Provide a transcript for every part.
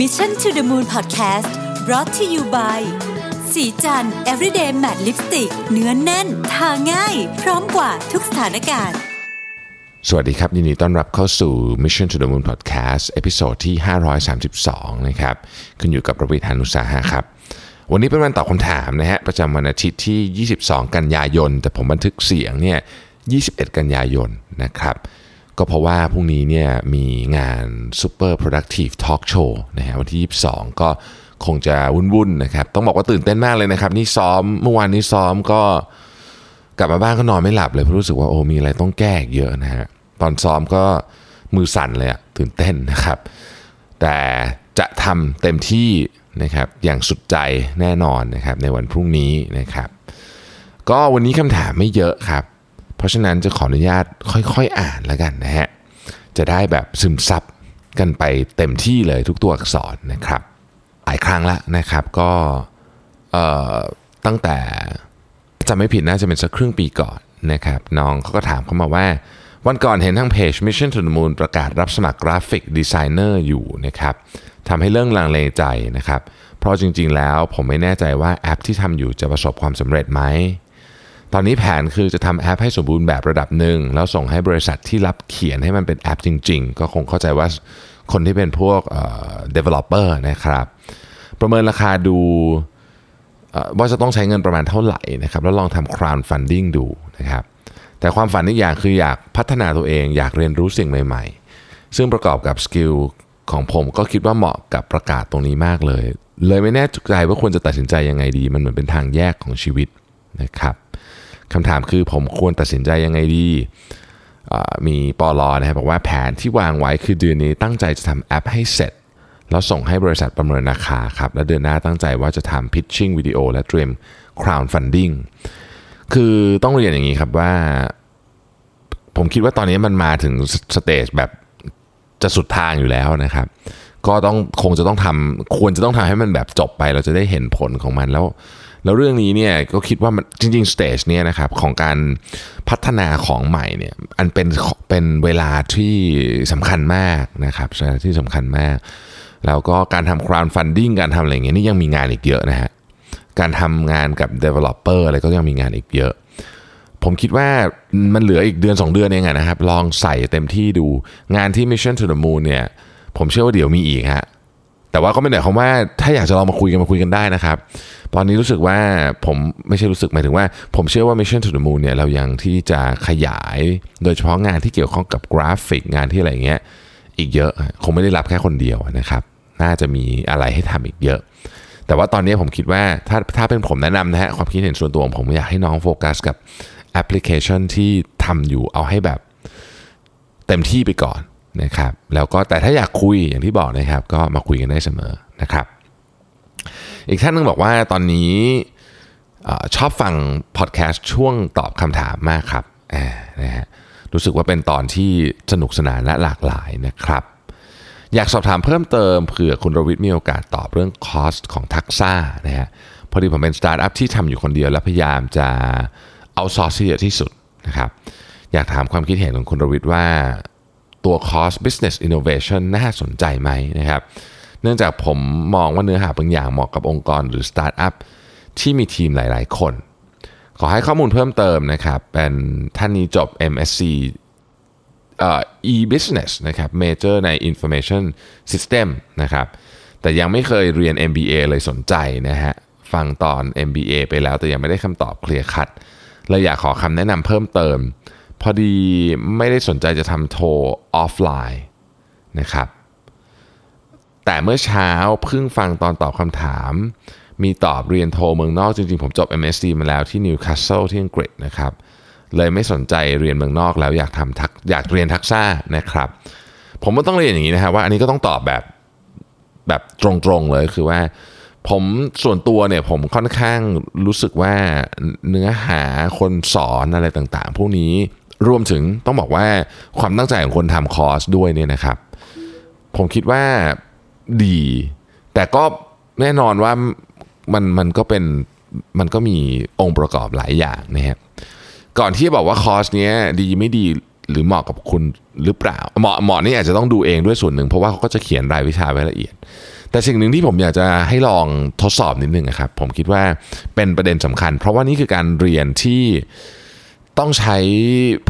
Mission to the Moon Podcast brought to you by ศรีจันทร์ everyday matte lipstick เนื้อแน่น ทาง่าย พร้อมกว่าทุกสถานการณ์ สวัสดีครับ ยินดีต้อนรับเข้าสู่ Mission to the Moon Podcast episode ที่ 532 นะครับ คุณอยู่กับผมรวิศ หาญอุตสาหะครับ วันนี้เป็นวันตอบคำถามนะฮะ ประจำวันอาทิตย์ที่ 22 กันยายน แต่ผมบันทึกเสียงเนี่ย 21 กันยายนนะครับ ก็เพราะว่าพรุ่งนี้เนี่ยมีงาน Super Productive Talk Show นะฮะวันที่ 22 ก็คงจะวุ่นๆนะครับ ต้องบอกว่าตื่นเต้นมากเลยนะครับ นี่ซ้อมเมื่อวานนี้ซ้อมก็กลับมาบ้านก็นอนไม่หลับเลยเพราะรู้สึกว่าโอ้มีอะไรต้องแก้เยอะนะฮะตอนซ้อมก็มือสั่นเลยอะตื่นเต้นนะครับ แต่จะทำเต็มที่นะครับอย่างสุดใจแน่นอนนะครับในวันพรุ่งนี้นะครับ ก็วันนี้คำถามไม่เยอะครับ เพราะฉะนั้นจะขออนุญาตค่อยๆอ่านแล้วกันนะฮะ จะได้แบบซึมซับกันไปเต็มที่เลยทุกตัวอักษรนะครับ หลายครั้งแล้วนะครับก็ตั้งแต่จำไม่ผิดน่าจะเป็นสักครึ่งปีก่อนนะครับน้องเขาก็ถามเข้ามาว่า วันก่อนเห็นทางเพจ Mission to the Moon ประกาศรับสมัคร graphic designer อยู่นะครับทำให้เรื่องลังเลใจนะครับ เพราะจริงๆแล้วผมไม่แน่ใจว่าแอปที่ทำอยู่จะประสบความสำเร็จไหม ตอนนี้แผนคือจะทำแอปให้สมบูรณ์แบบระดับหนึ่ง แล้วส่งให้บริษัทที่รับเขียนให้มันเป็นแอปจริง ๆ ก็คงเข้าใจว่าคนที่เป็นพวกเอ่อ developer นะครับ ประเมินราคาดูว่าจะต้องใช้เงินประมาณเท่าไหร่นะครับ แล้วลองทำ crowdfunding ดูนะครับ แต่ความฝันอีกอย่างคืออยากพัฒนาตัวเองอยากเรียนรู้สิ่งใหม่ ๆ ซึ่งประกอบกับสกิลของผมก็คิดว่าเหมาะกับประกาศตรงนี้มากเลย เลยไม่แน่ใจว่าควรจะตัดสินใจยังไงดี มันเหมือนเป็นทางแยกของชีวิตนะครับ คำถามคือผมควรตัดสินใจยังไงดีมีปอลอนะครับบอกว่าแผนที่วางไว้คือเดือนนี้ตั้งใจจะทำแอปให้เสร็จ แล้วส่งให้บริษัทประเมินราคาครับ และเดือนหน้าตั้งใจว่าจะทำ pitching วิดีโอและเตรียม crowdfunding คือต้องเรียนอย่างนี้ครับว่า ผมคิดว่าตอนนี้มันมาถึง stage แบบจะสุดทางอยู่แล้วนะครับ ก็ต้องคงจะต้องทำควรจะต้องทำให้มันแบบจบไป เราจะได้เห็นผลของมันแล้ว แล้วเรื่องนี้เนี่ยก็คิดว่ามันจริงๆ stage เนี่ยนะครับของการพัฒนาของใหม่เนี่ยอันเป็นเป็นเวลาที่สำคัญมากนะครับเวลาที่สำคัญมาก แล้วก็การทำ crowdfunding การทำอะไรเงี้ยนี่ยังมีงานอีกเยอะนะฮะการทำงานกับ developer อะไรก็ยังมีงานอีกเยอะ ผมคิดว่ามันเหลืออีกเดือน 2 เดือนเองนะครับ ลองใส่เต็มที่ดูงานที่ Mission to the Moon เนี่ยผมเชื่อว่าเดี๋ยวมีอีกฮะ แต่ว่าก็ไม่ได้ความว่าถ้าอยากจะลองมาคุยกันมาคุยกันได้นะครับ ตอนนี้รู้สึกว่าผมไม่ใช่รู้สึกหมายถึงว่า ผมเชื่อว่า Mission to the Moon เนี่ยเรายังที่จะขยาย โดยเฉพาะงานที่เกี่ยวข้องกับกราฟิกงานที่อะไรเงี้ยอีกเยอะคงไม่ได้รับแค่คนเดียวนะครับ น่าจะมีอะไรให้ทำอีกเยอะ แต่ว่าตอนนี้ผมคิดว่าถ้าถ้าเป็นผมแนะนำนะฮะความคิดเห็นส่วนตัวของผมอยากให้น้องโฟกัสกับแอปพลิเคชันที่ทำอยู่เอาให้แบบ เต็มที่ไปก่อน นะครับแล้วก็แต่ถ้าอยากคุยอย่างที่บอกนะครับ ก็มาคุยกันได้เสมอนะครับ อีกท่านหนึงบอกว่าตอนนี้ชอบฟังพอดแคสต์ช่วงตอบคำถามมากครับนะฮะรู้สึกว่าเป็นตอนที่สนุกสนานและหลากหลายนะครับ อยากสอบถามเพิ่มเติมเผื่อคุณรวิทย์มีโอกาสตอบเรื่องคอร์สของทักษะนะฮะพอดีผมเป็นสตาร์ทอัพที่ทำอยู่คนเดียวและพยายามจะ outsource ที่เยอะที่สุดนะครับ อยากถามความคิดเห็นของคุณรวิทย์ว่า ตัว course business innovation น่าสนใจไหมนะครับ เนื่องจากผมมองว่าเนื้อหาบางอย่างเหมาะกับองค์กรหรือสตาร์ทอัพที่มีทีมหลาย ๆ คน ขอให้ข้อมูลเพิ่มเติมนะครับ เป็นท่านนี้จบ MSc เอ่อ e-business นะครับ major ใน information system นะครับ แต่ยังไม่เคยเรียน MBA เลยสนใจนะฮะ ฟังตอน MBA ไปแล้วแต่ยังไม่ได้คำตอบ clear cut เลยอยากขอคำแนะนำเพิ่มเติม พอดีไม่ได้สนใจจะทำโทออฟไลน์นะครับ แต่เมื่อเช้าเพิ่งฟังตอนตอบคำถาม มีตอบเรียนโทเมืองนอกจริงๆ ผมจบ MSc มาแล้วที่นิวคาสเซิลที่อังกฤษนะครับ เลยไม่สนใจเรียนเมืองนอกแล้วอยากทำทักอยากเรียนทักษะนะครับ ผมก็ต้องเรียนอย่างนี้นะครับว่าอันนี้ก็ต้องตอบแบบแบบตรงๆเลยคือว่าผมส่วนตัวเนี่ยผมค่อนข้างรู้สึกว่าเนื้อหาคนสอนอะไรต่างๆ พวกนี้ รวมถึงต้องบอกว่าความตั้งใจของคนทำคอร์สด้วยเนี่ยนะครับ ผมคิดว่าดี แต่ก็แน่นอนว่ามันมันก็เป็นมันก็มีองค์ประกอบหลายอย่างนะครับก่อนที่จะบอกว่าคอร์สเนี้ยดีไม่ดีหรือเหมาะกับคุณหรือเปล่าเหมาะเหมาะนี่อาจจะต้องดูเองด้วยส่วนหนึ่ง เพราะว่าเขาก็จะเขียนรายวิชาไว้ละเอียด แต่สิ่งหนึ่งที่ผมอยากจะให้ลองทดสอบนิดนึงนะครับ ผมคิดว่าเป็นประเด็นสำคัญ เพราะว่านี่คือการเรียนที่ ต้องใช้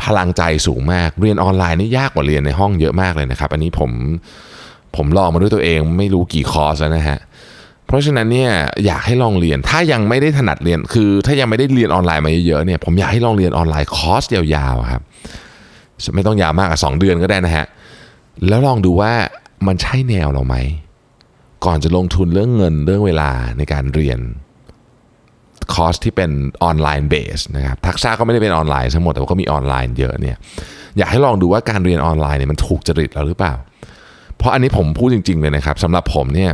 พลังใจสูงมาก เรียนออนไลน์นี่ยากกว่าเรียนในห้องเยอะมากเลยนะครับ อันนี้ผมผมลองมาด้วยตัวเองไม่รู้กี่คอร์สแล้วนะฮะเพราะฉะนั้นเนี่ยอยากให้ลองเรียนถ้ายังไม่ได้ถนัดเรียนคือ ถ้ายังไม่ได้เรียนออนไลน์มาเยอะๆเนี่ยผมอยากให้ลองเรียนออนไลน์คอร์สยาวๆครับไม่ต้องยาวมากอะสองเดือนก็ได้นะฮะแล้วลองดูว่ามันใช่แนวเราไหมก่อนจะลงทุนเรื่องเงินเรื่องเวลาในการเรียน คอร์สที่เป็น online base นะครับทักษะก็ไม่ได้เป็นออนไลน์ทั้งหมดแต่ว่าก็มีออนไลน์เยอะเนี่ยอยากให้ลองดูว่าการเรียนออนไลน์เนี่ยมันถูกจริตเราหรือเปล่า เพราะอันนี้ผมพูดจริง ๆ เลยนะครับสำหรับผมเนี่ย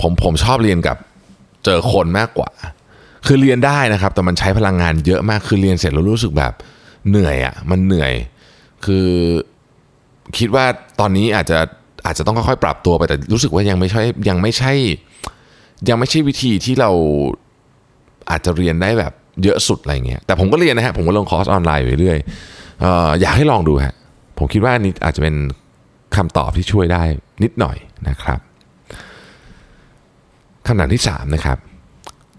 ผมผมชอบเรียนกับเจอคนมากกว่า คือเรียนได้นะครับ แต่มันใช้พลังงานเยอะมากคือเรียนเสร็จแล้วรู้สึกแบบเหนื่อยอะ่ะมันเหนื่อย คือคิดว่าตอนนี้อาจจะอาจจะต้องค่อยๆปรับตัวไปแต่รู้สึกว่ายังไม่ใช่ยังไม่ใช่ยังไม่ใช่วิธีที่เรา อาจจะเรียนได้แบบเยอะสุดอะไรเงี้ยแต่ผมก็เรียนนะฮะผมก็ลงคอร์สออนไลน์ไปเรื่อยอออยากให้ลองดูฮะผมคิดว่านี่อาจจะเป็นคำตอบที่ช่วยได้นิดหน่อยนะครับคำถามที่3นะครับ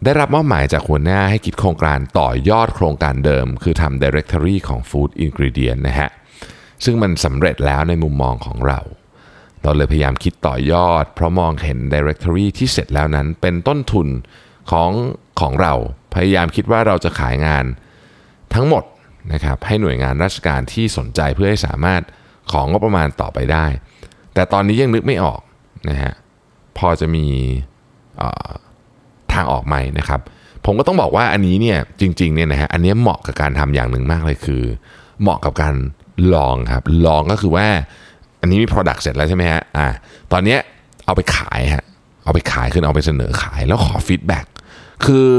ได้รับมอบหมายจากหัวหน้าให้คิดโครงการต่อยอดโครงการเดิม คือทำ directory ของ food ingredient นะฮะซึ่งมันสำเร็จแล้วในมุมมองของเรา เราเลยพยายามคิดต่อยอด เพราะมองเห็น directory ที่เสร็จแล้วนั้นเป็นต้นทุนของ ของเราพยายามคิดว่าเราจะขายงานทั้งหมดนะครับให้หน่วยงานราชการที่สนใจเพื่อให้สามารถของงบประมาณต่อไปได้ แต่ตอนนี้ยังนึกไม่ออกนะฮะพอจะมีทางออกไหมนะครับ ผมก็ต้องบอกว่าอันนี้เนี่ยจริงๆเนี่ยนะฮะอันนี้เหมาะกับการทำอย่างหนึ่งมากเลยคือ เหมาะกับการลองครับลองก็คือว่าอันนี้มี Product เสร็จแล้วใช่ไหมฮะอ่าตอนนี้เอาไปขายฮะเอาไปขายคือเอาไปเสนอขายแล้วขอ feedback คือ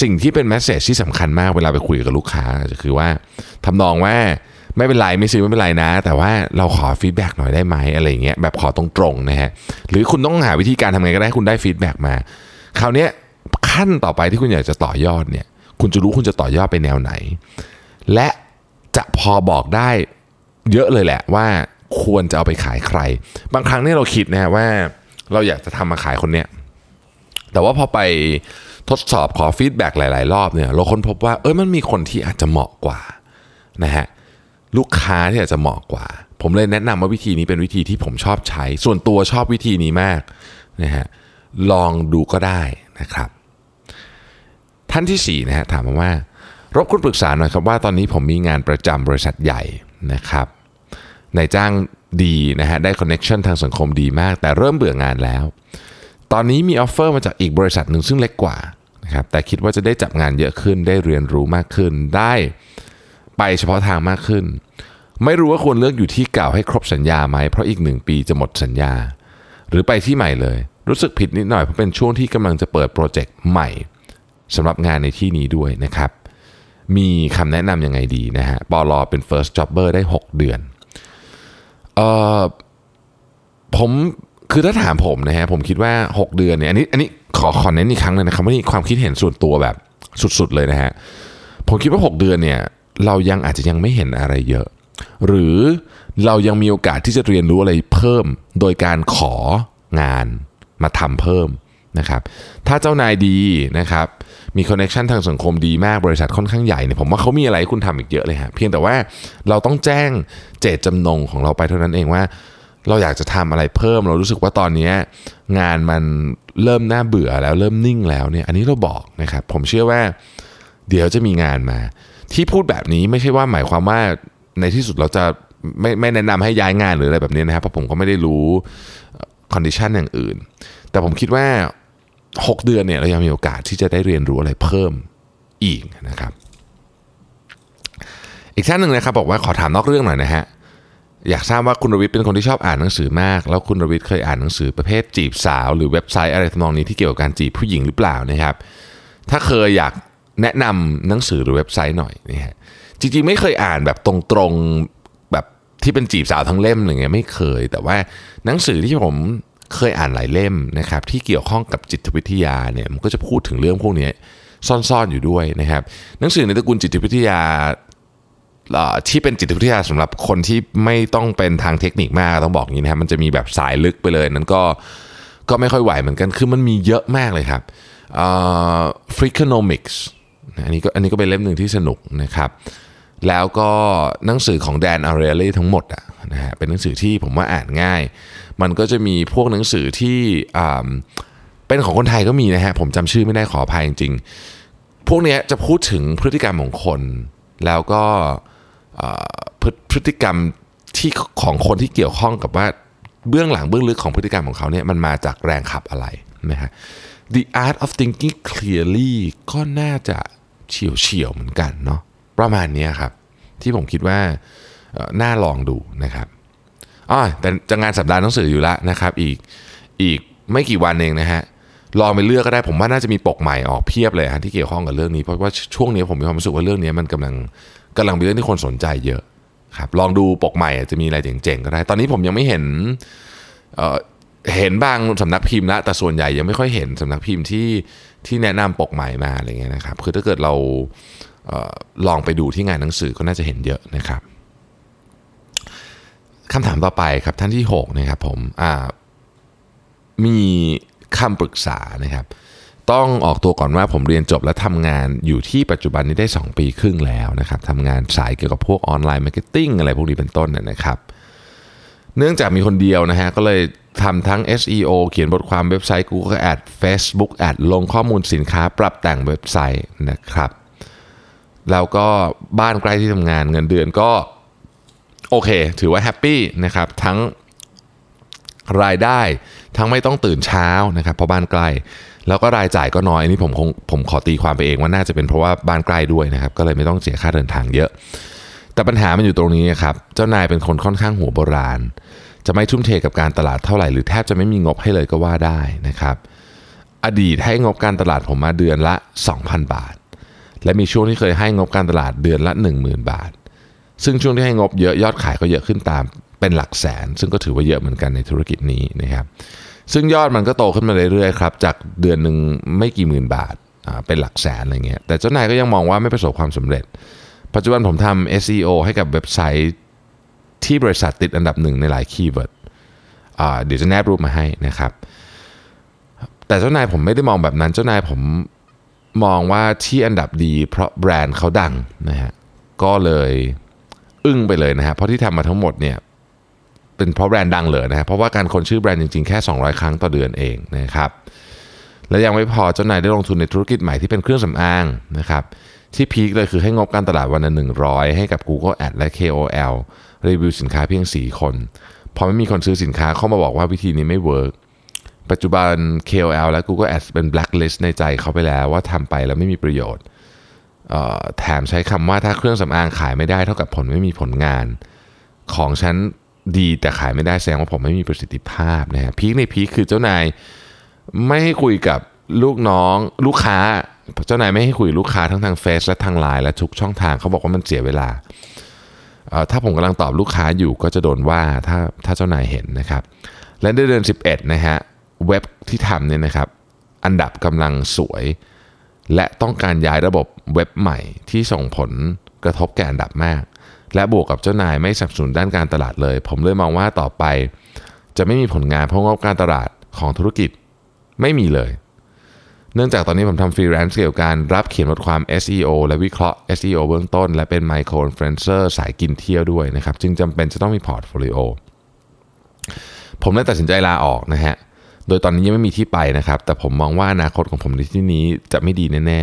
สิ่งที่เป็น message ที่สำคัญมากเวลาไปคุยกับลูกค้าจะคือว่าทำนองว่าไม่เป็นไรไม่ซื้อไม่เป็นไรนะ แต่ว่าเราขอ feedback หน่อยได้ไหมอะไรเงี้ยแบบขอตรงๆนะฮะหรือคุณต้องหาวิธีการทำไงก็ได้คุณได้ feedback มาคราวนี้ขั้นต่อไปที่คุณอยากจะต่อยอดเนี่ย คุณจะรู้คุณจะต่อยอดไปแนวไหน และจะพอบอกได้เยอะเลยแหละว่าควรจะเอาไปขายใคร บางครั้งเนี่ยเราคิดนะว่า เราอยากจะทำมาขายคนเนี้ยแต่ว่าพอไป ทดสอบขอฟีดแบ็กหลาย ๆ รอบเนี่ยเราค้นพบว่าเออมันมีคนที่อาจจะเหมาะกว่านะฮะลูกค้าที่อาจจะเหมาะกว่า ผมเลยแนะนำว่าวิธีนี้เป็นวิธีที่ผมชอบใช้ ส่วนตัวชอบวิธีนี้มากนะฮะลองดูก็ได้นะครับ ท่านที่4นะฮะถามมาว่ารบกวนปรึกษาหน่อยครับว่าตอนนี้ผมมีงานประจำบริษัทใหญ่นะครับนายจ้างดีนะฮะได้ connection ทางสังคมดีมาก แต่เริ่มเบื่องานแล้ว ตอนนี้มี offer มาจากอีกบริษัทหนึ่งซึ่งเล็กกว่านะครับแต่คิดว่าจะได้จับงานเยอะขึ้นได้เรียนรู้มากขึ้น ได้ไปเฉพาะทางมากขึ้น ไม่รู้ว่าควรเลือกอยู่ที่เก่าให้ครบสัญญาไหม เพราะอีกหนึ่งปีจะหมดสัญญา หรือไปที่ใหม่เลย รู้สึกผิดนิดหน่อยเพราะเป็นช่วงที่กำลังจะเปิดโปรเจกต์ใหม่สำหรับงานในที่นี้ด้วยนะครับ มีคำแนะนำยังไงดีนะฮะปอลอเป็น first jobber ได้ 6 เดือนเออผม คือถ้าถามผมนะฮะผมคิดว่า 6 เดือนเนี่ยอันนี้อันนี้ขอขอเน้นอีกครั้งเลยนะครับว่านี่ความคิดเห็นส่วนตัวแบบสุดๆเลยนะฮะผมคิดว่า 6 เดือนเนี่ยเรายังอาจจะยังไม่เห็นอะไรเยอะ หรือเรายังมีโอกาสที่จะเรียนรู้อะไรเพิ่ม โดยการของานมาทำเพิ่มนะครับถ้าเจ้านายดีนะครับมีคอนเน็ชันทางสังคมดีมากบริษัทค่อนข้างใหญ่เนี่ยผมว่าเขามีอะไรคุณทำอีกเยอะเลยฮะเพียงแต่ว่าเราต้องแจ้งเจตจำนงของเราไปเท่านั้นเองว่า เราอยากจะทำอะไรเพิ่ม เรารู้สึกว่าตอนนี้งานมันเริ่มน่าเบื่อแล้วเริ่มนิ่งแล้วเนี่ยอันนี้เราบอกนะครับ ผมเชื่อว่าเดี๋ยวจะมีงานมา ที่พูดแบบนี้ไม่ใช่ว่าหมายความว่าในที่สุดเราจะไม่ไม่แนะนำให้ย้ายงานหรืออะไรแบบนี้นะครับเพราะผมก็ไม่ได้รู้ condition อย่างอื่น แต่ผมคิดว่า 6 เดือนเนี่ยเรายังมีโอกาสที่จะได้เรียนรู้อะไรเพิ่มอีกนะครับ อีกท่านหนึ่งนะครับบอกว่าขอถามนอกเรื่องหน่อยนะฮะ อยากทราบว่าคุณรวิทย์เป็นคนที่ชอบอ่านหนังสือมาก แล้วคุณรวิทย์เคยอ่านหนังสือประเภทจีบสาว หรือเว็บไซต์อะไรทำนองนี้ที่เกี่ยวกับการจีบผู้หญิงหรือเปล่านะครับ ถ้าเคยอยากแนะนำหนังสือหรือเว็บไซต์หน่อยนี่ฮะจริงๆไม่เคยอ่านแบบตรงๆแบบที่เป็นจีบสาวทั้งเล่มอย่างเงี้ยไม่เคย แต่ว่าหนังสือที่ผมเคยอ่านหลายเล่มนะครับที่เกี่ยวข้องกับจิตวิทยาเนี่ยมันก็จะพูดถึงเรื่องพวกนี้ซ่อนๆอยู่ด้วยนะครับหนังสือในตระกูลจิตวิทยา ที่เป็นจิตวิทยาสำหรับคนที่ไม่ต้องเป็นทางเทคนิคมากต้องบอกอย่างนี้นะครับมันจะมีแบบสายลึกไปเลยนั้นก็ก็ไม่ค่อยไหวเหมือนกันคือมันมีเยอะมากเลยครับเอ่อ Freakonomics อันนี้ก็อันนี้ก็เป็นเล่มหนึ่งที่สนุกนะครับ แล้วก็หนังสือของแดนอาร์เลลี่ทั้งหมดอะนะฮะเป็นหนังสือที่ผมว่าอ่านง่าย มันก็จะมีพวกหนังสือที่เป็นของคนไทยก็มีนะฮะผมจำชื่อไม่ได้ขออภัยจริงๆ พวกนี้จะพูดถึงพฤติกรรมของคนแล้วก็ พฤพฤติกรรมที่ของคนที่เกี่ยวข้องกับว่าเบื้องหลังเบื้องลึกของพฤติกรรมของเขาเนี่ยมันมาจากแรงขับอะไรนะฮะ The Art of Thinking Clearly ก็น่าจะเฉียวเฉียวเหมือนกันเนาะประมาณนี้ครับ ที่ผมคิดว่าน่าลองดูนะครับอ๋อแต่จะงานสัปดาห์หนังสืออยู่แล้วนะครับ อีกอีกไม่กี่วันเองนะฮะลองไปเลือกก็ได้ผมว่าน่าจะมีปกใหม่ออกเพียบเลยฮะที่เกี่ยวข้องกับเรื่องนี้เพราะว่าช่วงนี้ผมมีความรู้สึกว่าเรื่องนี้มันกำลัง กำลังเป็นเรื่องที่คนสนใจเยอะครับลองดูปกใหม่จะมีอะไรเจ๋งๆก็ได้ ตอนนี้ผมยังไม่เห็นเห็นบางสำนักพิมพ์แล้วแต่ส่วนใหญ่ยังไม่ค่อยเห็นสำนักพิมพ์ที่ที่แนะนำปกใหม่มาอะไรเงี้ยนะครับคือถ้าเกิดเราเออลองไปดูที่งานหนังสือก็น่าจะเห็นเยอะนะครับคำถามต่อไปครับท่านที่6นะครับผมมีคำปรึกษานะครับ ต้องออกตัวก่อนว่าผมเรียนจบและทำงานอยู่ที่ปัจจุบันนี้ได้ 2 ปีครึ่งแล้วนะครับทำงานสายเกี่ยวกับพวก online marketing อะไรพวกนี้เป็นต้นนะนะครับ เนื่องจากมีคนเดียวนะฮะก็เลยทำทั้ง SEO เขียนบทความเว็บไซต์ Google Ad Facebook Ad ลงข้อมูลสินค้าปรับแต่งเว็บไซต์นะครับแล้วก็บ้านใกล้ที่ทำงานเงินเดือนก็โอเค ถือว่าแฮปปี้นะครับทั้งรายได้ทั้งไม่ต้องตื่นเช้านะครับเพราะบ้านใกล้ แล้วก็รายจ่ายก็น้อยอันนี้ผมคงผมขอตีความไปเองว่าน่าจะเป็นเพราะว่าบ้านใกล้ด้วยนะครับ ก็เลยไม่ต้องเสียค่าเดินทางเยอะ แต่ปัญหามันอยู่ตรงนี้ครับ เจ้านายเป็นคนค่อนข้างหัวโบราณ จะไม่ทุ่มเทกับการตลาดเท่าไหร่หรือแทบจะไม่มีงบให้เลยก็ว่าได้นะครับ อดีตให้งบการตลาดผมมาเดือนละ 2,000 บาท และมีช่วงที่เคยให้งบการตลาดเดือนละ 10,000 บาท ซึ่งช่วงที่ให้งบเยอะยอดขายก็เยอะขึ้นตาม เป็นหลักแสน ซึ่งก็ถือว่าเยอะเหมือนกันในธุรกิจนี้นะครับซึ่งยอดมันก็โตขึ้นมาเรื่อยๆครับจากเดือนหนึ่งไม่กี่หมื่นบาทเป็นหลักแสนอะไรเงี้ยแต่เจ้านายก็ยังมองว่าไม่ประสบความสำเร็จ ปัจจุบันผมทำ SEO ให้กับเว็บไซต์ที่บริษัทติดอันดับหนึ่งในหลาย keyword เดี๋ยวจะแนบรูปมาให้นะครับ แต่เจ้านายผมไม่ได้มองแบบนั้น เจ้านายผมมองว่าที่อันดับดี เพราะแบรนด์เขาดังนะฮะก็เลยอึ้งไปเลยนะฮะเพราะที่ทำมาทั้งหมดเนี่ย เป็นเพราะแบรนด์ดังเลยนะเพราะว่าการค้นชื่อแบรนด์จริงๆ แค่ 200 ครั้งต่อเดือนเองนะครับและยังไม่พอเจ้านายได้ลงทุนในธุรกิจใหม่ที่เป็นเครื่องสำอางนะครับที่พีคเลยคือให้งบการตลาดวันละ100 ให้กับ Google Ad และ KOL รีวิวสินค้าเพียง 4 คนพอไม่มีคนซื้อสินค้าเข้ามาบอกว่าวิธีนี้ไม่เวิร์กปัจจุบัน KOL และ Google Ads เป็น blacklist ในใจเขาไปแล้วว่าทำไปแล้วไม่มีประโยชน์แถมใช้คำว่าถ้าเครื่องสำอางขายไม่ได้เท่ากับผลไม่มีผลงาน ของฉัน ดีแต่ขายไม่ได้แสดงว่าผมไม่มีประสิทธิภาพนะฮะพีคในพีคคือเจ้านายไม่ให้คุยกับลูกน้องลูกค้า เจ้านายไม่ให้คุยลูกค้าทั้งทางเฟซและทางไลน์และทุกช่องทางเขาบอกว่ามันเสียเวลา ถ้าผมกำลังตอบลูกค้าอยู่ก็จะโดนว่าถ้าถ้าเจ้านายเห็นนะครับ และในเดือน 11นะฮะเว็บที่ทำเนี่ยนะครับ อันดับกำลังสวย และต้องการย้ายระบบเว็บใหม่ที่ส่งผลกระทบแก่อันดับมาก และบวกกับเจ้านายไม่สนับสนุนด้านการตลาดเลย ผมเลยมองว่าต่อไป จะไม่มีผลงานเพราะงบการตลาดของธุรกิจไม่มีเลย เนื่องจากตอนนี้ผมทำฟรีแลนซ์เกี่ยวกับการรับเขียนบทความ SEO และวิเคราะห์ SEO เบื้องต้น และเป็น micro influencer สายกินเที่ยวด้วยนะครับ จึงจำเป็นจะต้องมี portfolio ผมเลยตัดสินใจลาออกนะฮะโดยตอนนี้ยังไม่มีที่ไปนะครับ แต่ผมมองว่าอนาคตของผมในที่นี้จะไม่ดีแน่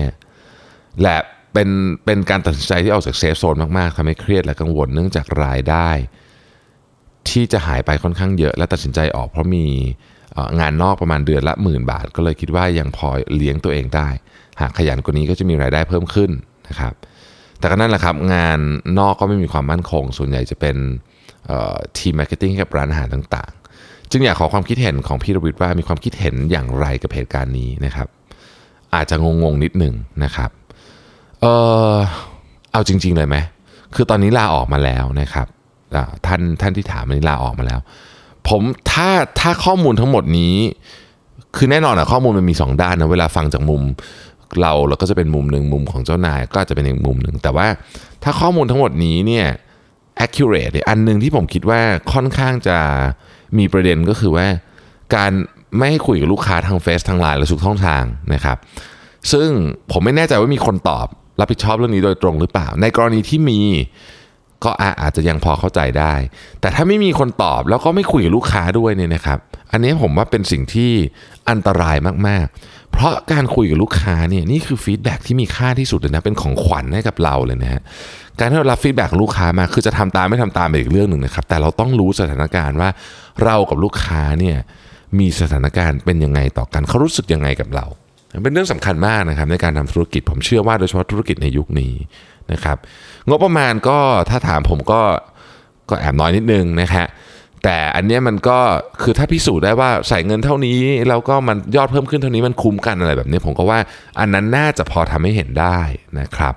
ๆและ เป็นเป็นการตัดสินใจที่ออกจาก safe zone มากๆทำให้เครียดและกังวลเนื่องจากรายได้ ที่จะหายไปค่อนข้างเยอะและตัดสินใจออกเพราะมีงานนอกประมาณเดือนละหมื่นบาท ก็เลยคิดว่ายังพอเลี้ยงตัวเองได้ หากขยันกว่านี้ก็จะมีรายได้เพิ่มขึ้นนะครับ แต่ก็นั่นแหละครับงานนอกก็ไม่มีความมั่นคง ส่วนใหญ่จะเป็นทีม marketing กับร้านอาหารต่างๆ จึงอยากขอความคิดเห็นของพี่รวิทย์ว่ามีความคิดเห็นอย่างไรกับเหตุการณ์นี้นะครับ อาจจะงงๆนิดหนึ่งนะครับ เออเอาจริง ๆ เลยไหมคือตอนนี้ลาออกมาแล้วนะครับท่านท่านที่ถามอันนี้ลาออกมาแล้ว ผมถ้าถ้าข้อมูลทั้งหมดนี้ คือแน่นอนอะข้อมูลมันมี 2 ด้านนะเวลาฟังจากมุมเราเราก็จะเป็นมุมหนึ่งมุมของเจ้านายก็จะเป็นอีกมุมหนึ่งแต่ว่าถ้าข้อมูลทั้งหมดนี้เนี่ย accurate อันหนึ่งที่ผมคิดว่าค่อนข้างจะมีประเด็นก็คือว่า การไม่ให้คุยกับลูกค้าทางเฟซทางไลน์หรือทุกช่องทางนะครับ ซึ่งผมไม่แน่ใจว่ามีคนตอบ รับผิดชอบเรื่องนี้โดยตรงหรือเปล่า ในกรณีที่มีก็อาจจะยังพอเข้าใจได้ แต่ถ้าไม่มีคนตอบแล้วก็ไม่คุยกับลูกค้าด้วยเนี่ยนะครับ อันนี้ผมว่าเป็นสิ่งที่อันตรายมากๆ เพราะการคุยกับลูกค้าเนี่ยนี่คือฟีดแบ็ที่มีค่าที่สุดเลยนะเป็นของขวัญให้กับเราเลยนะฮะการที่เรารับฟีดแบ็ของลูกค้ามาคือจะทำตามไม่ทำตามเป็นอีกเรื่องหนึ่งนะครับ แต่เราต้องรู้สถานการณ์ว่าเรากับลูกค้าเนี่ยมีสถานการณ์เป็นยังไงต่อกันเขารู้สึกยังไงกับเรา เป็นเรื่องสำคัญมากนะครับในการทำธุรกิจผมเชื่อว่าโดยเฉพาะธุรกิจในยุคนี้นะครับงบประมาณก็ถ้าถามผมก็ก็แอบน้อยนิดนึงนะฮะแต่อันนี้มันก็คือถ้าพิสูจน์ได้ว่าใส่เงินเท่านี้แล้วก็มันยอดเพิ่มขึ้นเท่านี้มันคุ้มกันอะไรแบบนี้ ผมก็ว่าอันนั้นน่าจะพอทำให้เห็นได้นะครับ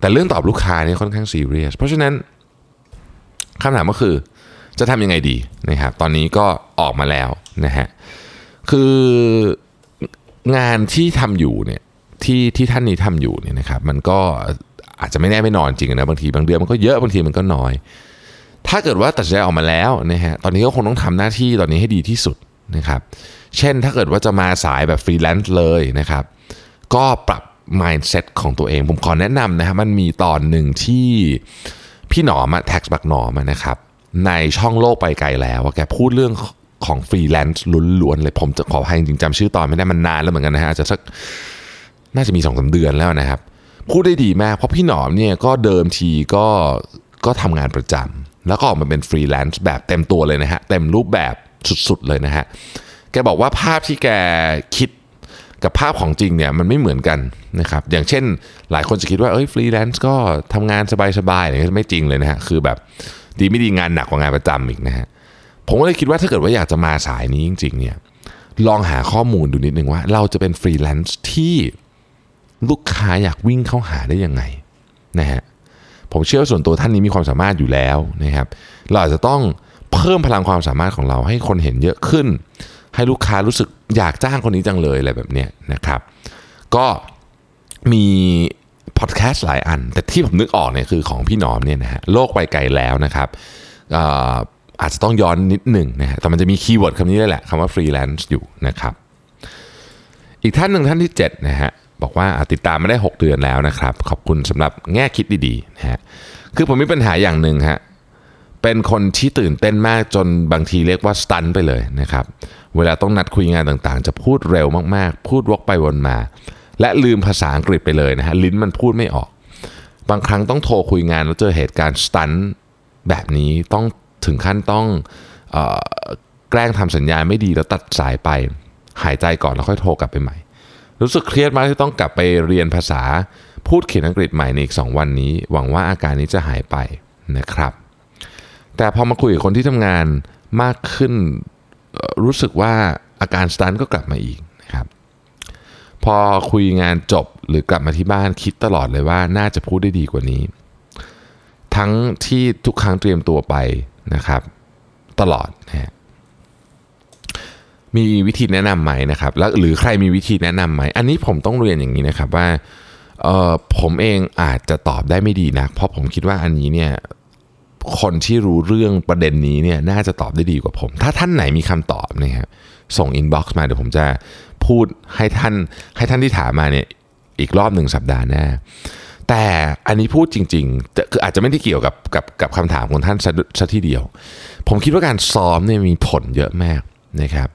แต่เรื่องตอบลูกค้านี่ค่อนข้างซีเรียสเพราะฉะนั้นคำถามก็คือจะทำยังไงดีนะครับตอนนี้ก็ออกมาแล้วนะฮะคือ งานที่ทำอยู่เนี่ยที่ที่ท่านนี้ทำอยู่เนี่ยนะครับ มันก็อาจจะไม่แน่ไม่นอนจริงนะบางทีบางเดือนมันก็เยอะบางทีมันก็น้อย ถ้าเกิดว่าตัดสินใจออกมาแล้วนะฮะตอนนี้ก็คงต้องทำหน้าที่ตอนนี้ให้ดีที่สุดนะครับ เช่นถ้าเกิดว่าจะมาสายแบบฟรีแลนซ์เลยนะครับ ก็ปรับ mindset ของตัวเอง ผมขอแนะนำนะครับมันมีตอนหนึ่งที่พี่หนอมอะ TaxBugnoms นะครับในช่องโลกไปไกลแล้วแกพูดเรื่อง ของฟรีแลนซ์ล้วนๆเลยผมจะขอโทษจริงจำชื่อตอนไม่ได้มันนานแล้วเหมือนกันนะฮะอาจจะสักน่าจะมีสองสามเดือนแล้วนะครับ พูดได้ดีมาก เพราะพี่หนอมเนี่ยก็เดิมทีก็ก็ทำงานประจำแล้วก็ออกมาเป็นฟรีแลนซ์แบบเต็มตัวเลยนะฮะเต็มรูปแบบสุดๆเลยนะฮะแกบอกว่าภาพที่แกคิดกับภาพของจริงเนี่ยมันไม่เหมือนกันนะครับอย่างเช่นหลายคนจะคิดว่าเอ้ยฟรีแลนซ์ก็ทำงานสบายๆอะไรเงี้ยไม่จริงเลยนะฮะคือแบบดีไม่ดีงานหนักกว่างานประจำอีกนะฮะ ผมก็เลยคิดว่าถ้าเกิดว่าอยากจะมาสายนี้จริง ๆ เนี่ยลองหาข้อมูลดูนิดนึงว่า เราจะเป็นฟรีแลนซ์ที่ลูกค้าอยากวิ่งเข้าหาได้ยังไงนะฮะผมเชื่อส่วนตัวท่านนี้มีความสามารถอยู่แล้วนะครับ เราอาจจะต้องเพิ่มพลังความสามารถของเราให้คนเห็นเยอะขึ้น ให้ลูกค้ารู้สึกอยากจ้างคนนี้จังเลยอะไรแบบนี้นะครับ ก็มีพอดแคสต์หลายอัน แต่ที่ผมนึกออกเนี่ยคือของพี่หนอมเนี่ยนะฮะโลกไปไกลแล้วนะครับ อาจจะต้องย้อนนิดหนึ่งนะฮะแต่มันจะมี keyword คำนี้ได้แหละคำว่าฟรีแลนซ์อยู่นะครับ อีกท่านหนึ่งท่านที่7นะฮะบอกว่าติดตามมาได้ 6 เดือนแล้วนะครับ ขอบคุณสำหรับแง่คิดดีๆนะฮะคือผมมีปัญหาอย่างหนึ่งฮะเป็นคนที่ตื่นเต้นมากจนบางทีเรียกว่าสตันไปเลยนะครับ เวลาต้องนัดคุยงานต่างๆ จะพูดเร็วมากๆ พูดวกไปวนมา และลืมภาษาอังกฤษไปเลยนะฮะลิ้นมันพูดไม่ออก บางครั้งต้องโทรคุยงานแล้วเจอเหตุการณ์สตันแบบนี้ต้อง ถึงขั้นต้องออแกล้งทำสัญญาณไม่ดีแล้วตัดสายไป หายใจก่อนแล้วค่อยโทรกลับไปใหม่ รู้สึกเครียดมากที่ต้องกลับไปเรียนภาษาพูดเขียนอังกฤษใหม่ในอีก 2 วันนี้ หวังว่าอาการนี้จะหายไปนะครับ แต่พอมาคุยกับคนที่ทำงานมากขึ้นรู้สึกว่าอาการสตันก็กลับมาอีกนะครับพอคุยงานจบหรือกลับมาที่บ้านคิดตลอดเลยว่าน่าจะพูดได้ดีกว่านี้ ทั้งที่ทุกครั้งเตรียมตัวไป นะครับ ตลอดนะฮะมีวิธีแนะนำไหมนะครับแล้วหรือใครมีวิธีแนะนำไหมอันนี้ผมต้องเรียนอย่างนี้นะครับว่าผมเองอาจจะตอบได้ไม่ดีนะเพราะผมคิดว่าอันนี้เนี่ยคนที่รู้เรื่องประเด็นนี้เนี่ยน่าจะตอบได้ดีกว่าผม ถ้าท่านไหนมีคำตอบนะครับส่ง inbox มาเดี๋ยวผมจะพูดให้ท่านให้ท่านที่ถามมาเนี่ยอีกรอบหนึ่งสัปดาห์หน้า แต่อันนี้พูดจริงๆคืออาจจะไม่ได้เกี่ยวกับกับกับคำถามของท่านซะทีเดียว ผมคิดว่าการซ้อมเนี่ยมีผลเยอะมากนะครับ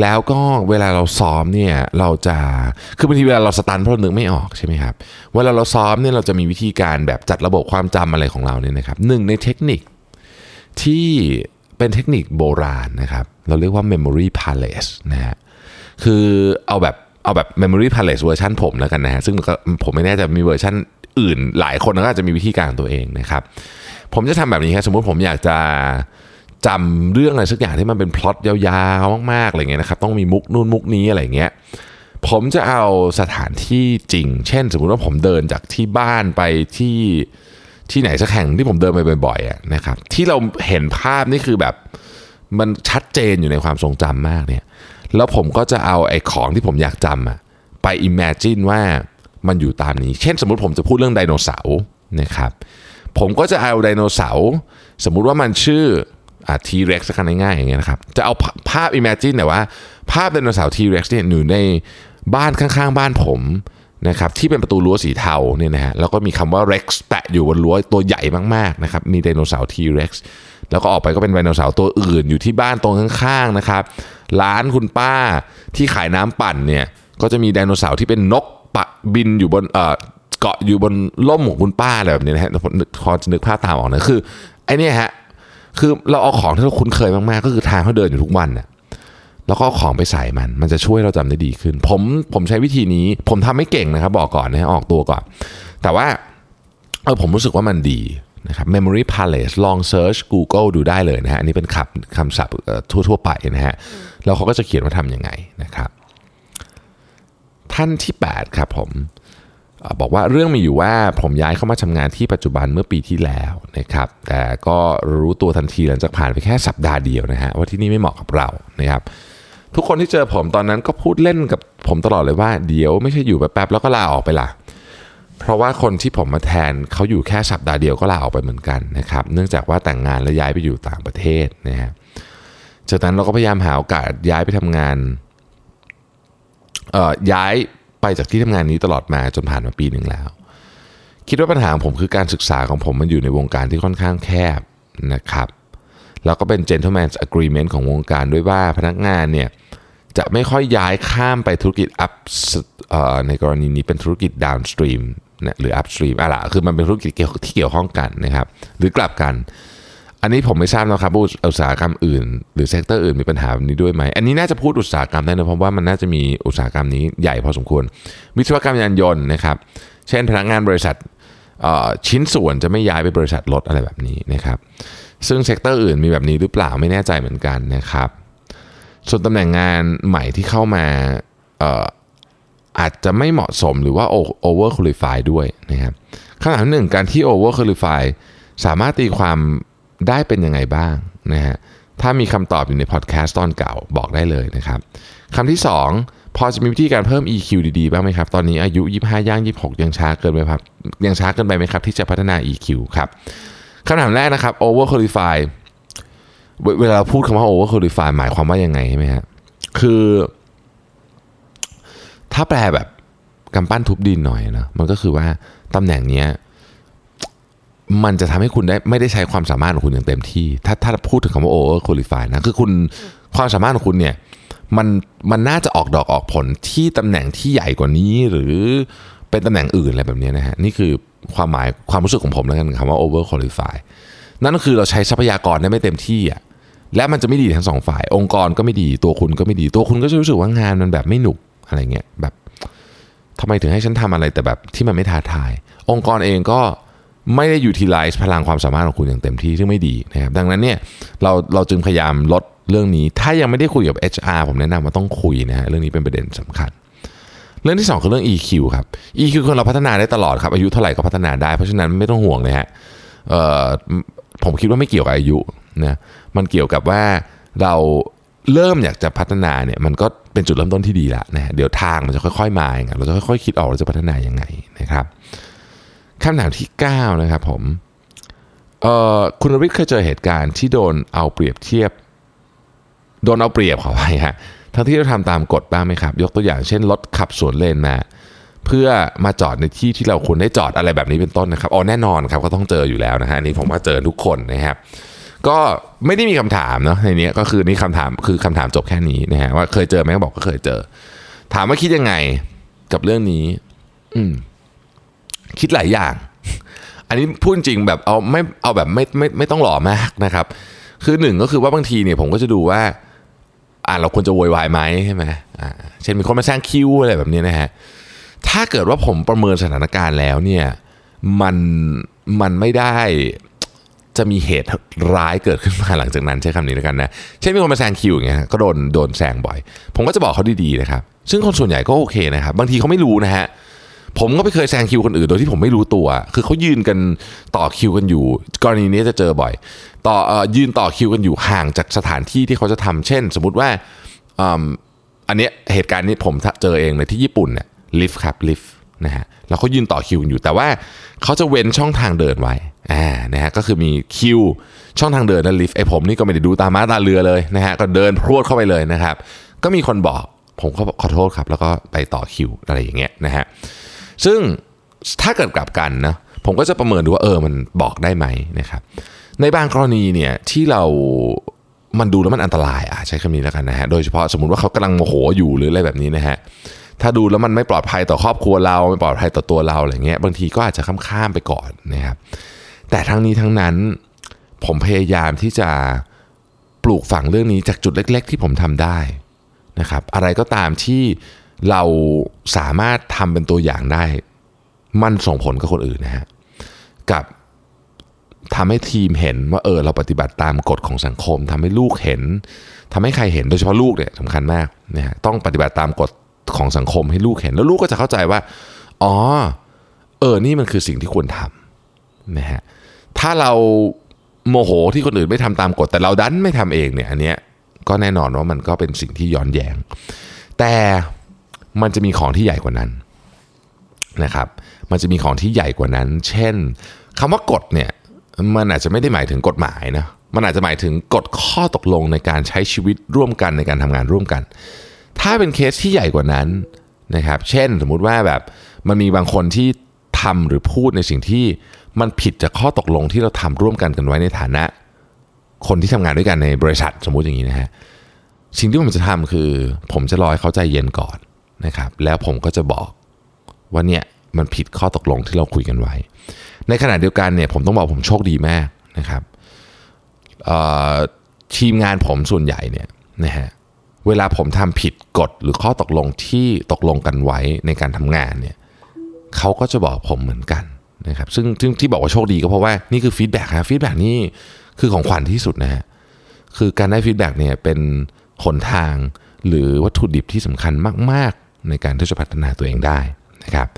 แล้วก็เวลาเราซ้อมเนี่ยเราจะคือบางทีเวลาเรา stun เพราะนึกไม่ออกใช่ไหมครับเวลาเราซ้อมเนี่ยเราจะมีวิธีการแบบจัดระบบความจำอะไรของเราเนี่ยนะครับหนึ่งในเทคนิคที่เป็นเทคนิคโบราณนะครับ เราเรียกว่า memory palace นะฮะคือเอาแบบเอาแบบ memory palace เวอร์ชันผมแล้วกันนะฮะซึ่งผมไม่แน่ใจมีเวอร์ชัน อื่น หลายคนก็อาจจะมีวิธีการของตัวเองนะครับ ผมจะทำแบบนี้ครับสมมุติผมอยากจะจำเรื่องอะไรสักอย่างที่มันเป็นพล็อตยาวๆมากๆอะไรเงี้ยนะครับต้องมีมุกนู่นมุกนี้อะไรเงี้ยผมจะเอาสถานที่จริง เช่น สมมุติว่าผมเดินจากที่บ้านไปที่ที่ไหนสักแห่งที่ผมเดินไปบ่อยๆนะครับ ที่เราเห็นภาพนี่คือแบบมันชัดเจนอยู่ในความทรงจำมากเนี่ย แล้วผมก็จะเอาไอ้ของที่ผมอยากจำอะไป imagine ว่า มันอยู่ตามนี้ เช่นสมมติผมจะพูดเรื่องไดโนเสาร์นะครับผมก็จะเอาไดโนเสาร์สมมุติว่ามันชื่อทีเร็กซ์กันง่ายๆอย่างเงี้ยนะครับจะเอาภาพ imagine แต่ว่าภาพไดโนเสาร์ทีเร็กซ์เนี่ยอยู่ในบ้านข้างๆ บ้านผมนะครับที่เป็นประตูรั้วสีเทาเนี่ยนะฮะแล้วก็มีคำว่า Rex แปะอยู่บนรั้วตัวใหญ่มากๆนะครับมีไดโนเสาร์ทีเร็กซ์แล้วก็ออกไปก็เป็นไดโนเสาร์ตัวอื่นอยู่ที่บ้านตรงข้างๆนะครับร้านคุณป้าที่ขายน้ำปั่นเนี่ยก็จะมีไดโนเสาร์ที่เป็นนก ปะบินอยู่บนเอ่อเกาะอยู่บนล่มของคุณป้าอะไรแบบนี้นะฮะพอจะนึกภาพตามออกนะคือไอ้นี่ฮะคือเราเอาของที่เราคุ้นเคยมากๆ ก็คือทางเขาเดินอยู่ทุกวันเนี่ยแล้วก็ของไปใส่มัน มันจะช่วยเราจำได้ดีขึ้น ผมผมใช้วิธีนี้ ผมทำไม่เก่งนะครับ บอกก่อนนะออกตัวก่อน แต่ว่าเออผมรู้สึกว่ามันดีนะครับ memory palace ลอง search Google ดูได้เลยนะฮะอันนี้เป็นคำคำศัพท์ทั่วๆไปนะฮะแล้วเขาก็จะเขียนว่าทำยังไงนะครับ ท่านที่ 8 ครับผมบอกว่าเรื่องมีอยู่ว่าผมย้ายเข้ามาทำงานที่ปัจจุบันเมื่อปีที่แล้วนะครับ แต่ก็รู้ตัวทันทีหลังจากผ่านไปแค่สัปดาห์เดียวนะฮะว่าที่นี่ไม่เหมาะกับเรานะครับทุกคนที่เจอผมตอนนั้นก็พูดเล่นกับผมตลอดเลยว่าเดี๋ยวไม่ใช่อยู่แป๊บๆแล้วก็ลาออกไปละเพราะว่าคนที่ผมมาแทนเขาอยู่แค่สัปดาห์เดียวก็ลาออกไปเหมือนกันนะครับเนื่องจากว่าแต่งงานแล้วย้ายไปอยู่ต่างประเทศนะฮะจากนั้นเราก็พยายามหาโอกาสย้ายไปทำงาน ย้ายไปจากที่ทำงานนี้ตลอดมาจนผ่านมาปีหนึ่งแล้ว คิดว่าปัญหาของผมคือการศึกษาของผมมันอยู่ในวงการที่ค่อนข้างแคบนะครับ แล้วก็เป็น gentleman's agreement ของวงการด้วยว่าพนักงานเนี่ยจะไม่ค่อยย้ายข้ามไปธุรกิจ up ในกรณีนี้เป็นธุรกิจ downstream นะหรือ upstream อะไรคือมันเป็นธุรกิจที่เกี่ยวข้องกันนะครับ หรือกลับกัน อันนี้ผมไม่ทราบนะครับว่าอุตสาหกรรมอื่น หรือ sector อื่นมีปัญหาแบบนี้ด้วยไหม อันนี้น่าจะพูดอุตสาหกรรมได้นะเพราะว่ามันน่าจะมีอุตสาหกรรมนี้ใหญ่พอสมควร วิศวกรรมยานยนต์นะครับ เช่นพนักงานบริษัทชิ้นส่วนจะไม่ย้ายไปบริษัทรถอะไรแบบนี้นะครับ ซึ่ง sector อื่นมีแบบนี้หรือเปล่าไม่แน่ใจเหมือนกันนะครับ ส่วนตำแหน่งงานใหม่ที่เข้ามาอาจจะไม่เหมาะสมหรือว่า over qualify ด้วยนะครับคำถาหนึ่งการที่ over qualify สามารถตีความ ได้เป็นยังไงบ้างนะฮะถ้ามีคำตอบอยู่ในพอดแคสต์ตอนเก่าบอกได้เลยนะครับคำที่ 2 พอจะมีวิธีการเพิ่ม EQ ดีๆ บ้างไหมครับ ตอนนี้อายุ 25 ย่าง 26 ยังช้าเกินไปครับยังช้าเกินไปไหมครับ ที่จะพัฒนา EQ ครับคำถามแรกนะครับ over qualify เวลาพูดคำว่า over qualify หมายความว่ายังไงใช่ไหมฮะคือ ถ้าแปลแบบกำปั้นทุบดินหน่อยนะมันก็คือว่าตำแหน่งเนี้ย มันจะทำให้คุณได้ไม่ได้ใช้ความสามารถของคุณอย่างเต็มที่ ถ้าถ้าพูดถึงคำว่า over qualify นะคือคุณความสามารถของคุณเนี่ยมันมันน่าจะออกดอกออกผลที่ตำแหน่งที่ใหญ่กว่านี้ หรือเป็นตำแหน่งอื่นอะไรแบบนี้นะฮะนี่คือความหมายความรู้สึกของผมแล้วกันคำว่า over qualify นั่นก็คือเราใช้ทรัพยากรได้ไม่เต็มที่อะและมันจะไม่ดีทั้งสองฝ่าย องค์กรก็ไม่ดีตัวคุณก็ไม่ดีตัวคุณก็จะรู้สึกว่างานมันแบบไม่หนุกอะไรเงี้ยแบบทำไมถึงให้ฉันทำอะไรแต่แบบที่มันไม่ท้าทาย องค์กรเองก็ ไม่ได้ยูทิลไลซ์พลังความสามารถของคุณอย่างเต็มที่ซึ่งไม่ดีนะครับดังนั้นเนี่ยเราเราจึงพยายามลดเรื่องนี้ ถ้ายังไม่ได้คุยกับ HR ผมแนะนำว่าต้องคุยนะฮะเรื่องนี้เป็นประเด็นสำคัญ เรื่องที่ 2 คือเรื่อง EQ ครับ EQ คนเราพัฒนาได้ตลอดครับอายุเท่าไหร่ก็พัฒนาได้เพราะฉะนั้นไม่ต้องห่วงเลยฮะผมคิดว่าไม่เกี่ยวกับอายุนะมันเกี่ยวกับว่าเราเริ่มอยากจะพัฒนาเนี่ยมันก็เป็นจุดเริ่มต้นที่ดีละนะเดี๋ยวทางมันจะค่อยๆมาอย่างเราจะค่อยๆคิดออกเราจะพัฒนายังไงนะครับ คำถามที่ 9 นะครับผมคุณรวิทย์เคยเจอเหตุการณ์ที่โดนเอาเปรียบเทียบ โดนเอาเปรียบขอไปฮะทั้งที่เราทำตามกฎบ้างไหมครับ ยกตัวอย่างเช่นรถขับสวนเลนมาเพื่อมาจอดในที่ที่เราควรได้จอดอะไรแบบนี้เป็นต้นนะครับอ๋อแน่นอนครับก็ต้องเจออยู่แล้วนะฮะนี่ผมว่าเจอทุกคนนะครับ ก็ไม่ได้มีคำถามเนาะในนี้ก็คือนี่คำถามคือคำถามจบแค่นี้นะฮะว่าเคยเจอไหมก็บอกก็เคยเจอ ถามว่าคิดยังไงกับเรื่องนี้ อืม คิดหลายอย่าง อันนี้พูดจริงแบบเอาไม่เอาแบบไม่ไม่ไม่ต้องหล่อมากนะครับ คือหนึ่งก็คือว่าบางทีเนี่ยผมก็จะดูว่าอ่าเราควรจะโวยวายไหมใช่ไหมอ่าเช่นมีคนมาสร้างคิวอะไรแบบนี้นะฮะถ้าเกิดว่าผมประเมินสถานการณ์แล้วเนี่ยมันมันไม่ได้จะมีเหตุร้ายเกิดขึ้นมาหลังจากนั้นใช้คำนี้แล้วกันนะ เช่นมีคนมาแซงคิวอย่างเงี้ยก็โดนโดนแซงบ่อย ผมก็จะบอกเขาดีๆนะครับ ซึ่งคนส่วนใหญ่ก็โอเคนะครับ บางทีเขาไม่รู้นะฮะ ผมก็ไม่เคยแซงคิวคนอื่นโดยที่ผมไม่รู้ตัว คือเขายืนกันต่อคิวกันอยู่ กรณีนี้จะเจอบ่อย ต่ออยืนต่อคิวกันอยู่ห่างจากสถานที่ที่เขาจะทำเช่น สมมติว่าอันนี้เหตุการณ์นี้ผมเจอเองเลยที่ญี่ปุ่นเนี่ยลิฟต์ครับลิฟต์นะฮะแล้วเขายืนต่อคิวกันอยู่แต่ว่าเขาจะเว้นช่องทางเดินไว้อ่านะฮะก็คือมีคิวช่องทางเดินและลิฟต์ไอ้ผมนี่ก็ไม่ได้ดูตาม้าตาเรือเลยนะฮะก็เดินพรวดเข้าไปเลยนะครับ ก็มีคนบอกผมก็ขอโทษครับ แล้วก็ไปต่อคิวอะไรอย่างเงี้ยนะฮะ ซึ่งถ้าเกิดกลับกันนะผมก็จะประเมินดูว่าเออมันบอกได้ไหมนะครับในบางกรณีเนี่ยที่เรามันดูแล้วมันอันตรายอะใช้คำนี้แล้วกันนะฮะโดยเฉพาะสมมติว่าเขากำลังโมโหอยู่หรืออะไรแบบนี้นะฮะถ้าดูแล้วมันไม่ปลอดภัยต่อครอบครัวเราไม่ปลอดภัยต่อตัวเราอะไรเงี้ยบางทีก็อาจจะข้ามๆไปก่อนนะครับแต่ทั้งนี้ทั้งนั้นผมพยายามที่จะปลูกฝังเรื่องนี้จากจุดเล็ก ๆ ที่ผมทำได้นะครับอะไรก็ตามที่ เราสามารถทำเป็นตัวอย่างได้ มันส่งผลกับคนอื่นนะฮะกับทำให้ทีมเห็นว่าเออเราปฏิบัติตามกฎของสังคมทำให้ลูกเห็นทำให้ใครเห็นโดยเฉพาะลูกเนี่ยสำคัญมากนะฮะต้องปฏิบัติตามกฎของสังคมให้ลูกเห็น แล้วลูกก็จะเข้าใจว่าอ๋อเออนี่มันคือสิ่งที่ควรทำนะฮะถ้าเราโมโหที่คนอื่นไม่ทำตามกฎแต่เราดันไม่ทำเองเนี่ยอันเนี้ยก็แน่นอนว่ามันก็เป็นสิ่งที่ย้อนแยง แต่ มันจะมีของที่ใหญ่กว่านั้นนะครับ มันจะมีของที่ใหญ่กว่านั้น เช่นคำว่ากฎเนี่ยมันอาจจะไม่ได้หมายถึงกฎหมายนะ มันอาจจะหมายถึงกฎข้อตกลงในการใช้ชีวิตร่วมกันในการทำงานร่วมกัน ถ้าเป็นเคสที่ใหญ่กว่านั้นนะครับ เช่นสมมุติว่าแบบมันมีบางคนที่ทำหรือพูดในสิ่งที่มันผิดจากข้อตกลงที่เราทำร่วมกันกันไว้ในฐานะ คนที่ทำงานด้วยกันในบริษัทสมมุติอย่างนี้นะฮะสิ่งที่ผมจะทำคือ ผมจะรอให้เขาใจเย็นก่อน นะครับแล้วผมก็จะบอกว่าเนี่ยมันผิดข้อตกลงที่เราคุยกันไว้ ในขณะเดียวกันเนี่ยผมต้องบอกผมโชคดีมากนะครับทีมงานผมส่วนใหญ่เนี่ยนะฮะเวลาผมทำผิดกฎหรือข้อตกลงที่ตกลงกันไว้ในการทำงานเนี่ยเขาก็จะบอกผมเหมือนกันนะครับซึ่งซึ่งที่บอกว่าโชคดีก็เพราะว่านี่คือ feedback ครับ feedback นี่คือของขวัญที่สุดนะฮะคือการได้ feedback เนี่ยเป็นหนทางหรือวัตถุดิบที่สำคัญมาก ในการที่จะพัฒนาตัวเองได้นะครับ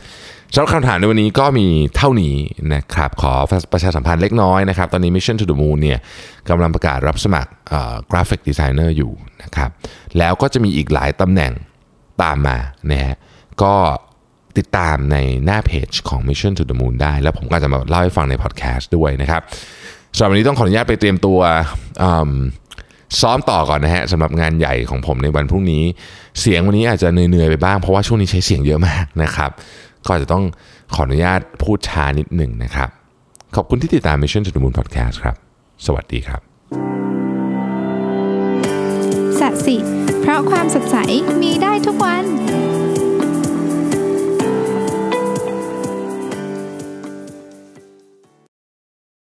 สำหรับคำถามในวันนี้ก็มีเท่านี้นะครับขอประชาสัมพันธ์เล็กน้อยนะครับ ตอนนี้ Mission to the Moon เนี่ยกำลังประกาศรับสมัคร graphic designer อยู่นะครับแล้วก็จะมีอีกหลายตำแหน่งตามมานะฮะก็ติดตามในหน้าเพจของ Mission to the Moon ได้ แล้วผมก็จะมาเล่าให้ฟังในพอดแคสต์ด้วยนะครับสำหรับวันนี้ต้องขออนุญาตไปเตรียมตัว ซ้อมต่อก่อนนะฮะสำหรับงานใหญ่ของผมในวันพรุ่งนี้ เสียงวันนี้อาจจะเหนื่อยๆไปบ้างเพราะว่าช่วงนี้ใช้เสียงเยอะมากนะครับ ก็จะต้องขออนุญาตพูดช้านิดหนึ่งนะครับ ขอบคุณที่ติดตาม Mission to the Moon Podcast ครับ สวัสดีครับสัสิเพราะความสดใสมีได้ทุกวัน